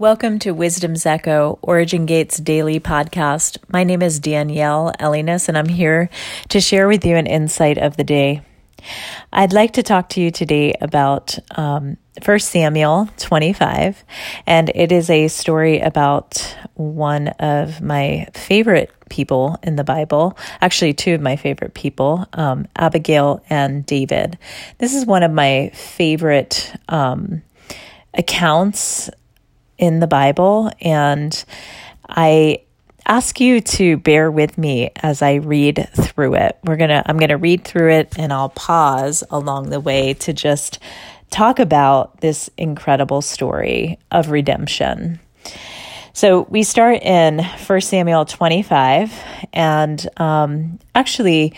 Welcome to Wisdom's Echo, Origin Gates daily podcast. My name is Danielle Elliness, and I'm here to share with you an insight of the day. I'd like to talk to you today about um, 1 Samuel 25, and it is a story about one of my favorite people in the Bible, actually, two of my favorite people, um, Abigail and David. This is one of my favorite um, accounts in the Bible. And I ask you to bear with me as I read through it. We're going to I'm going to read through it and I'll pause along the way to just talk about this incredible story of redemption. So we start in 1 Samuel 25 and um, actually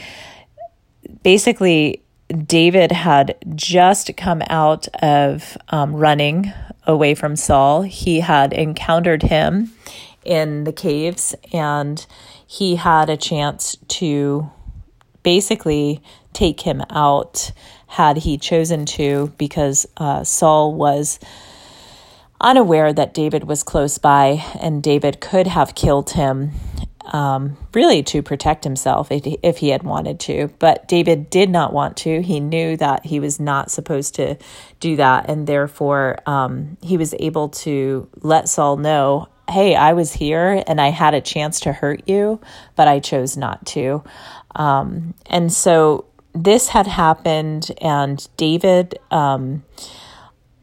basically David had just come out of um, running away from Saul. He had encountered him in the caves and he had a chance to basically take him out had he chosen to because uh, Saul was unaware that David was close by and David could have killed him um, really to protect himself if he, if he had wanted to. But David did not want to. He knew that he was not supposed to do that, and therefore um, he was able to let Saul know hey, I was here and I had a chance to hurt you, but I chose not to. Um, and so this had happened, and David um,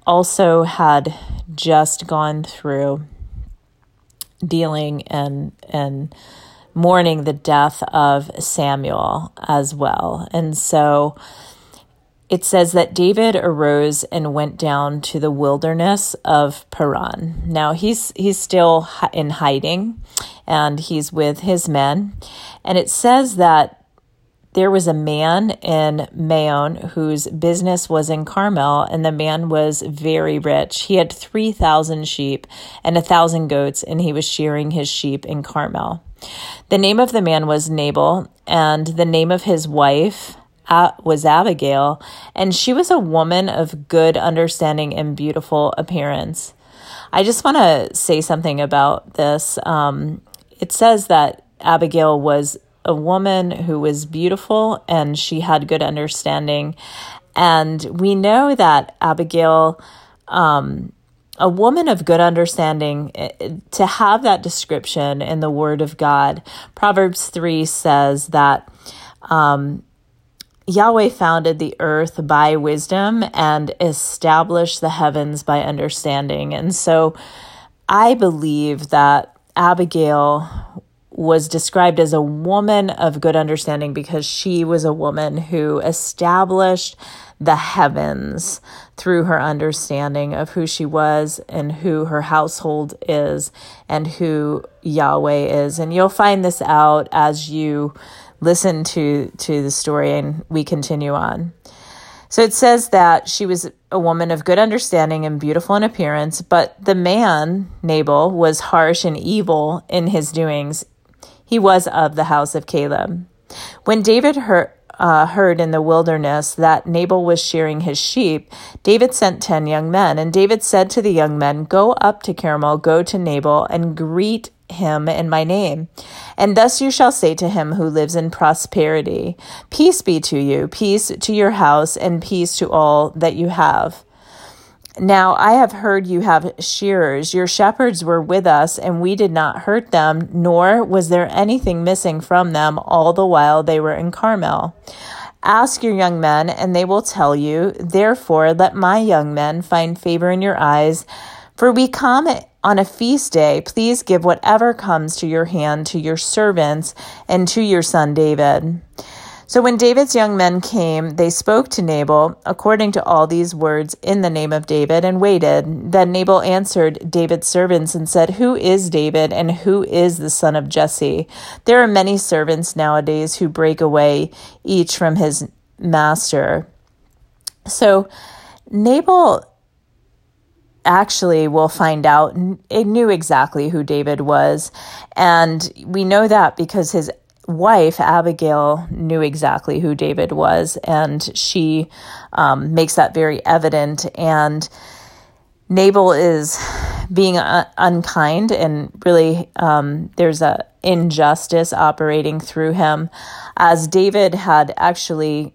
also had just gone through dealing and and mourning the death of Samuel as well. And so it says that David arose and went down to the wilderness of Paran. Now he's he's still in hiding and he's with his men. And it says that there was a man in Maon whose business was in Carmel, and the man was very rich. He had 3,000 sheep and a 1,000 goats, and he was shearing his sheep in Carmel. The name of the man was Nabal, and the name of his wife was Abigail, and she was a woman of good understanding and beautiful appearance. I just want to say something about this. Um, it says that Abigail was a woman who was beautiful and she had good understanding. And we know that Abigail, um, a woman of good understanding, eh, to have that description in the Word of God, Proverbs 3 says that um, Yahweh founded the earth by wisdom and established the heavens by understanding. And so I believe that Abigail was described as a woman of good understanding because she was a woman who established the heavens through her understanding of who she was and who her household is and who Yahweh is. And you'll find this out as you listen to to the story and we continue on. So it says that she was a woman of good understanding and beautiful in appearance, but the man, Nabal, was harsh and evil in his doings. He was of the house of Caleb. When David heard, uh, heard in the wilderness that Nabal was shearing his sheep, David sent ten young men. And David said to the young men, Go up to Carmel, go to Nabal, and greet him in my name. And thus you shall say to him who lives in prosperity, Peace be to you, peace to your house, and peace to all that you have. Now I have heard you have shearers. Your shepherds were with us, and we did not hurt them, nor was there anything missing from them all the while they were in Carmel. Ask your young men, and they will tell you. Therefore, let my young men find favor in your eyes. For we come on a feast day. Please give whatever comes to your hand to your servants and to your son David. So when David's young men came, they spoke to Nabal according to all these words in the name of David and waited. Then Nabal answered David's servants and said, Who is David and who is the son of Jesse? There are many servants nowadays who break away each from his master. So Nabal actually we'll find out it knew exactly who David was and we know that because his wife, Abigail, knew exactly who David was, and she um, makes that very evident. And Nabal is being uh, unkind and really um, there's a injustice operating through him as david had actually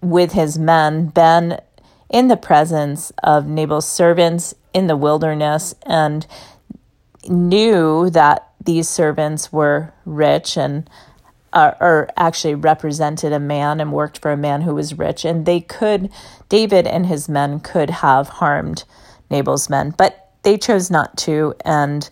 with his men been in the presence of nabal's servants in the wilderness and knew that these servants were rich and uh, or actually represented a man and worked for a man who was rich and they could david and his men could have harmed nabal's men but they chose not to, and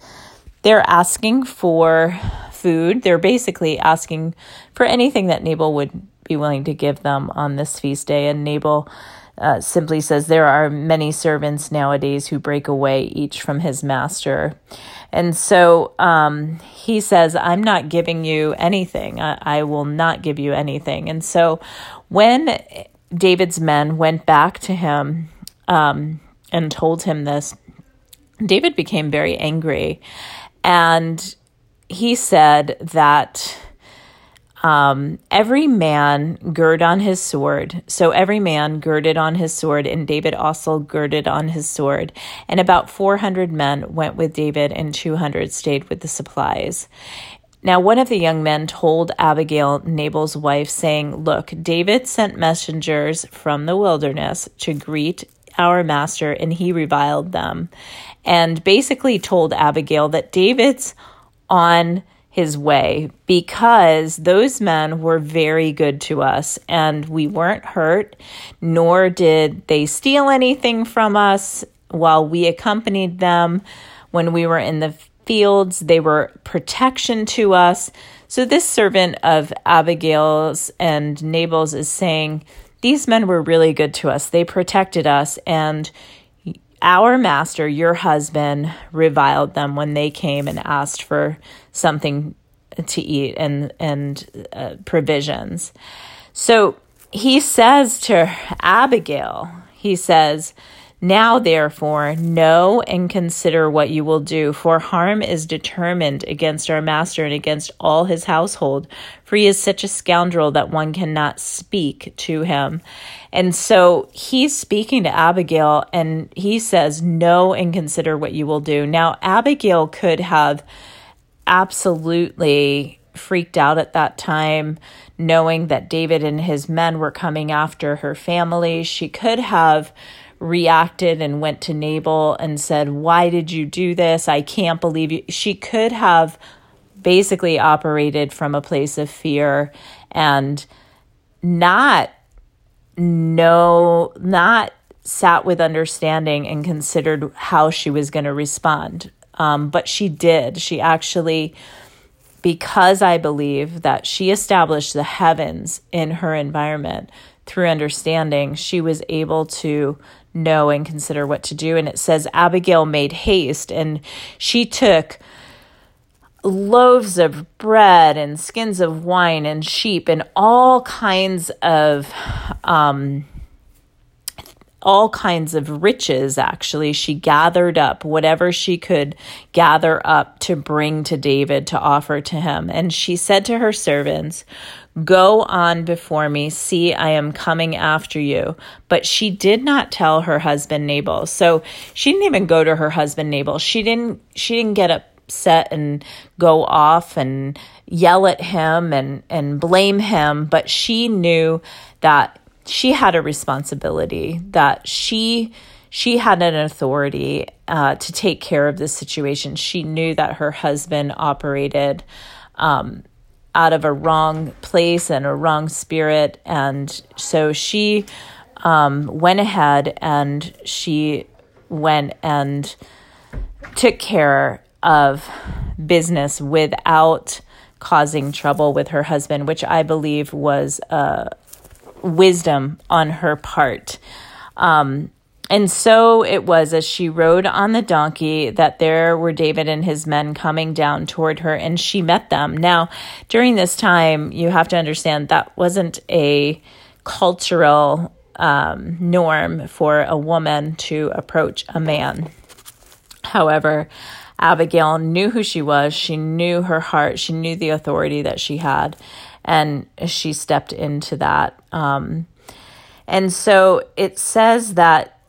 they're asking for food. They're basically asking for anything that Nabal would be willing to give them on this feast day. And Nabal uh, simply says, There are many servants nowadays who break away each from his master. And so um, he says, I'm not giving you anything. I, I will not give you anything. And so when David's men went back to him um, and told him this, David became very angry and he said that um, every man gird on his sword. So every man girded on his sword, and David also girded on his sword. And about 400 men went with David, and 200 stayed with the supplies. Now, one of the young men told Abigail, Nabal's wife, saying, Look, David sent messengers from the wilderness to greet our master, and he reviled them and basically told Abigail that David's on his way because those men were very good to us and we weren't hurt, nor did they steal anything from us while we accompanied them when we were in the fields. They were protection to us. So, this servant of Abigail's and Nabal's is saying, These men were really good to us. They protected us, and our master, your husband, reviled them when they came and asked for something to eat and and uh, provisions. So he says to Abigail, he says, now, therefore, know and consider what you will do, for harm is determined against our master and against all his household, for he is such a scoundrel that one cannot speak to him. And so he's speaking to Abigail, and he says, Know and consider what you will do. Now, Abigail could have absolutely freaked out at that time, knowing that David and his men were coming after her family. She could have reacted and went to Nabal and said, Why did you do this? I can't believe you. She could have basically operated from a place of fear and not know, not sat with understanding and considered how she was going to respond. Um, but she did. She actually, because I believe that she established the heavens in her environment through understanding, she was able to know and consider what to do. And it says Abigail made haste and she took loaves of bread and skins of wine and sheep and all kinds of um, all kinds of riches actually she gathered up whatever she could gather up to bring to David to offer to him and she said to her servants Go on before me. See, I am coming after you. But she did not tell her husband Nabal. So she didn't even go to her husband Nabal. She didn't she didn't get upset and go off and yell at him and, and blame him, but she knew that she had a responsibility, that she she had an authority uh, to take care of this situation. She knew that her husband operated um, out of a wrong place and a wrong spirit. And so she um, went ahead and she went and took care of business without causing trouble with her husband, which I believe was uh, wisdom on her part. Um, and so it was as she rode on the donkey that there were David and his men coming down toward her, and she met them. Now, during this time, you have to understand that wasn't a cultural um, norm for a woman to approach a man. However, Abigail knew who she was, she knew her heart, she knew the authority that she had, and she stepped into that. Um, and so it says that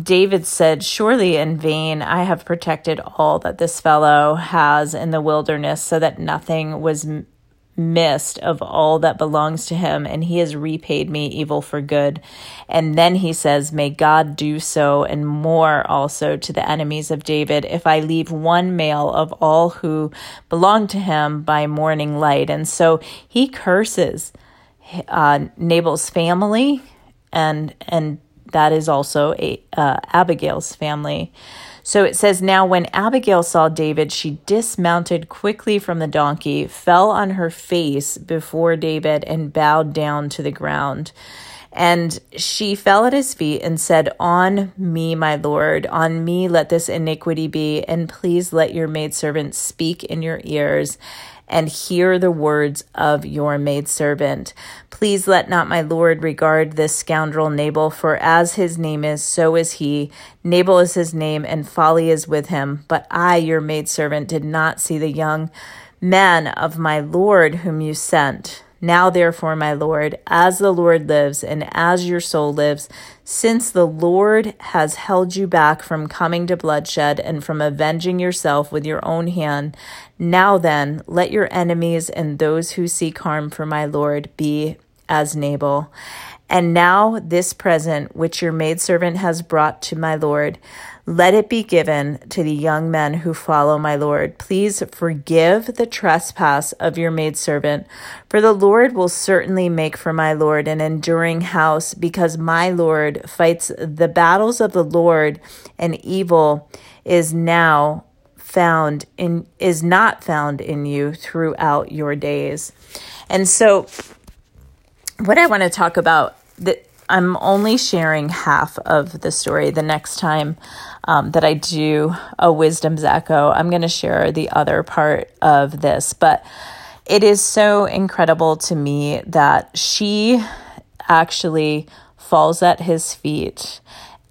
David said, Surely in vain I have protected all that this fellow has in the wilderness, so that nothing was missed of all that belongs to him, and he has repaid me evil for good. And then he says, May God do so and more also to the enemies of David, if I leave one male of all who belong to him by morning light. And so he curses uh, Nabal's family, and and that is also a uh, Abigail's family. So it says, Now when Abigail saw David, she dismounted quickly from the donkey, fell on her face before David, and bowed down to the ground. And she fell at his feet and said, On me, my Lord, on me let this iniquity be, and please let your maidservant speak in your ears and hear the words of your maidservant. Please let not my Lord regard this scoundrel Nabal, for as his name is, so is he. Nabal is his name, and folly is with him. But I, your maidservant, did not see the young man of my Lord whom you sent. Now, therefore, my Lord, as the Lord lives and as your soul lives, since the Lord has held you back from coming to bloodshed and from avenging yourself with your own hand, now then, let your enemies and those who seek harm for my Lord be as Nabal. And now this present which your maidservant has brought to my Lord, let it be given to the young men who follow my Lord. Please forgive the trespass of your maidservant, for the Lord will certainly make for my Lord an enduring house, because my Lord fights the battles of the Lord, and evil is now found in is not found in you throughout your days. And so what I want to talk about that I'm only sharing half of the story. The next time um, that I do a Wisdom's Echo, I'm going to share the other part of this. But it is so incredible to me that she actually falls at his feet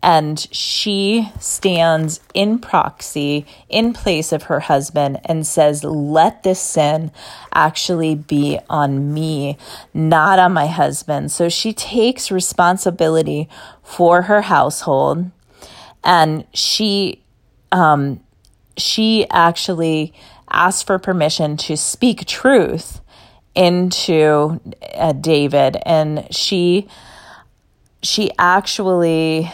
and she stands in proxy in place of her husband and says, Let this sin actually be on me, not on my husband. So she takes responsibility for her household and she, um, she actually asks for permission to speak truth into uh, David and she she actually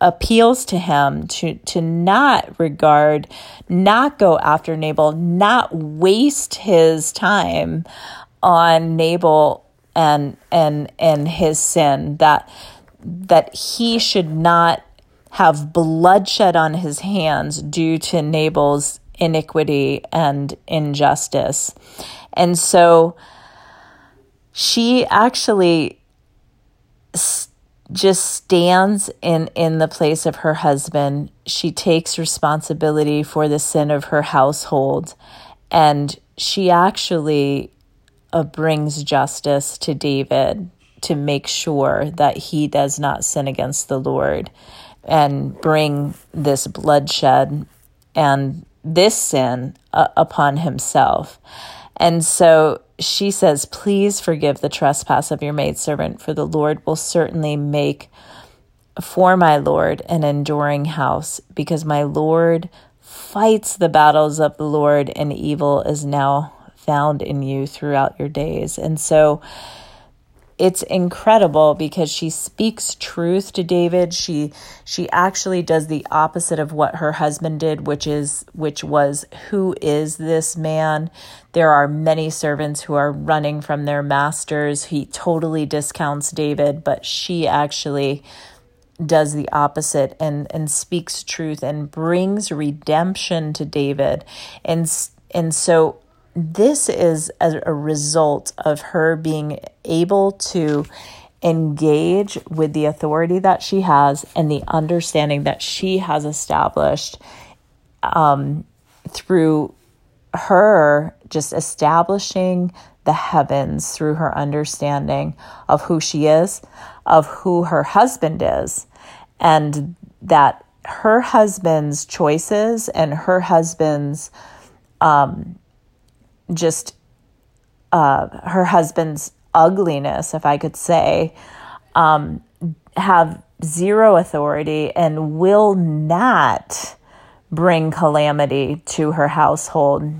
appeals to him to to not regard not go after Nabal not waste his time on Nabal and and and his sin that that he should not have bloodshed on his hands due to Nabal's iniquity and injustice. And so she actually just stands in in the place of her husband. She takes responsibility for the sin of her household and she actually uh, brings justice to David to make sure that he does not sin against the Lord and bring this bloodshed and this sin uh, upon himself and so she says, Please forgive the trespass of your maidservant, for the Lord will certainly make for my Lord an enduring house, because my Lord fights the battles of the Lord, and evil is now found in you throughout your days. And so it's incredible because she speaks truth to David. She she actually does the opposite of what her husband did, which is which was who is this man? There are many servants who are running from their masters. He totally discounts David, but she actually does the opposite and and speaks truth and brings redemption to David. And and so this is a, a result of her being able to engage with the authority that she has and the understanding that she has established um, through her just establishing the heavens through her understanding of who she is, of who her husband is, and that her husband's choices and her husband's um, just uh, her husband's ugliness, if I could say, um, have zero authority and will not bring calamity to her household.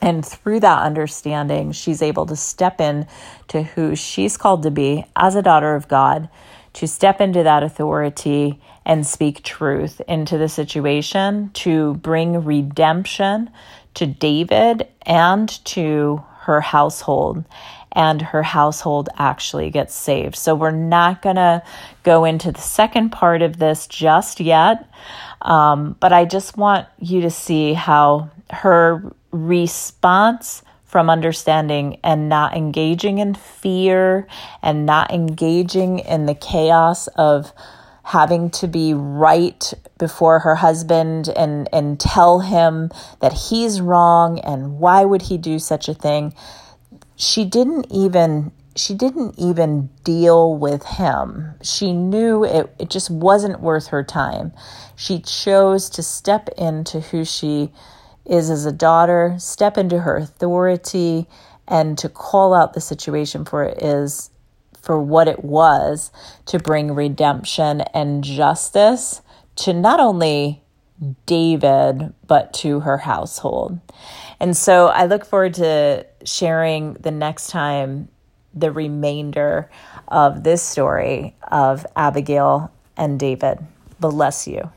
And through that understanding, she's able to step in to who she's called to be as a daughter of God, to step into that authority and speak truth into the situation, to bring redemption to David and to her household and her household actually gets saved. So we're not going to go into the second part of this just yet, um, but I just want you to see how her response from understanding and not engaging in fear and not engaging in the chaos of having to be right before her husband and and tell him that he's wrong and why would he do such a thing she didn't even she didn't even deal with him. She knew it, it just wasn't worth her time. She chose to step into who she is as a daughter, step into her authority, and to call out the situation for it is for what it was to bring redemption and justice to not only David, but to her household. And so I look forward to sharing the next time the remainder of this story of Abigail and David. Bless you.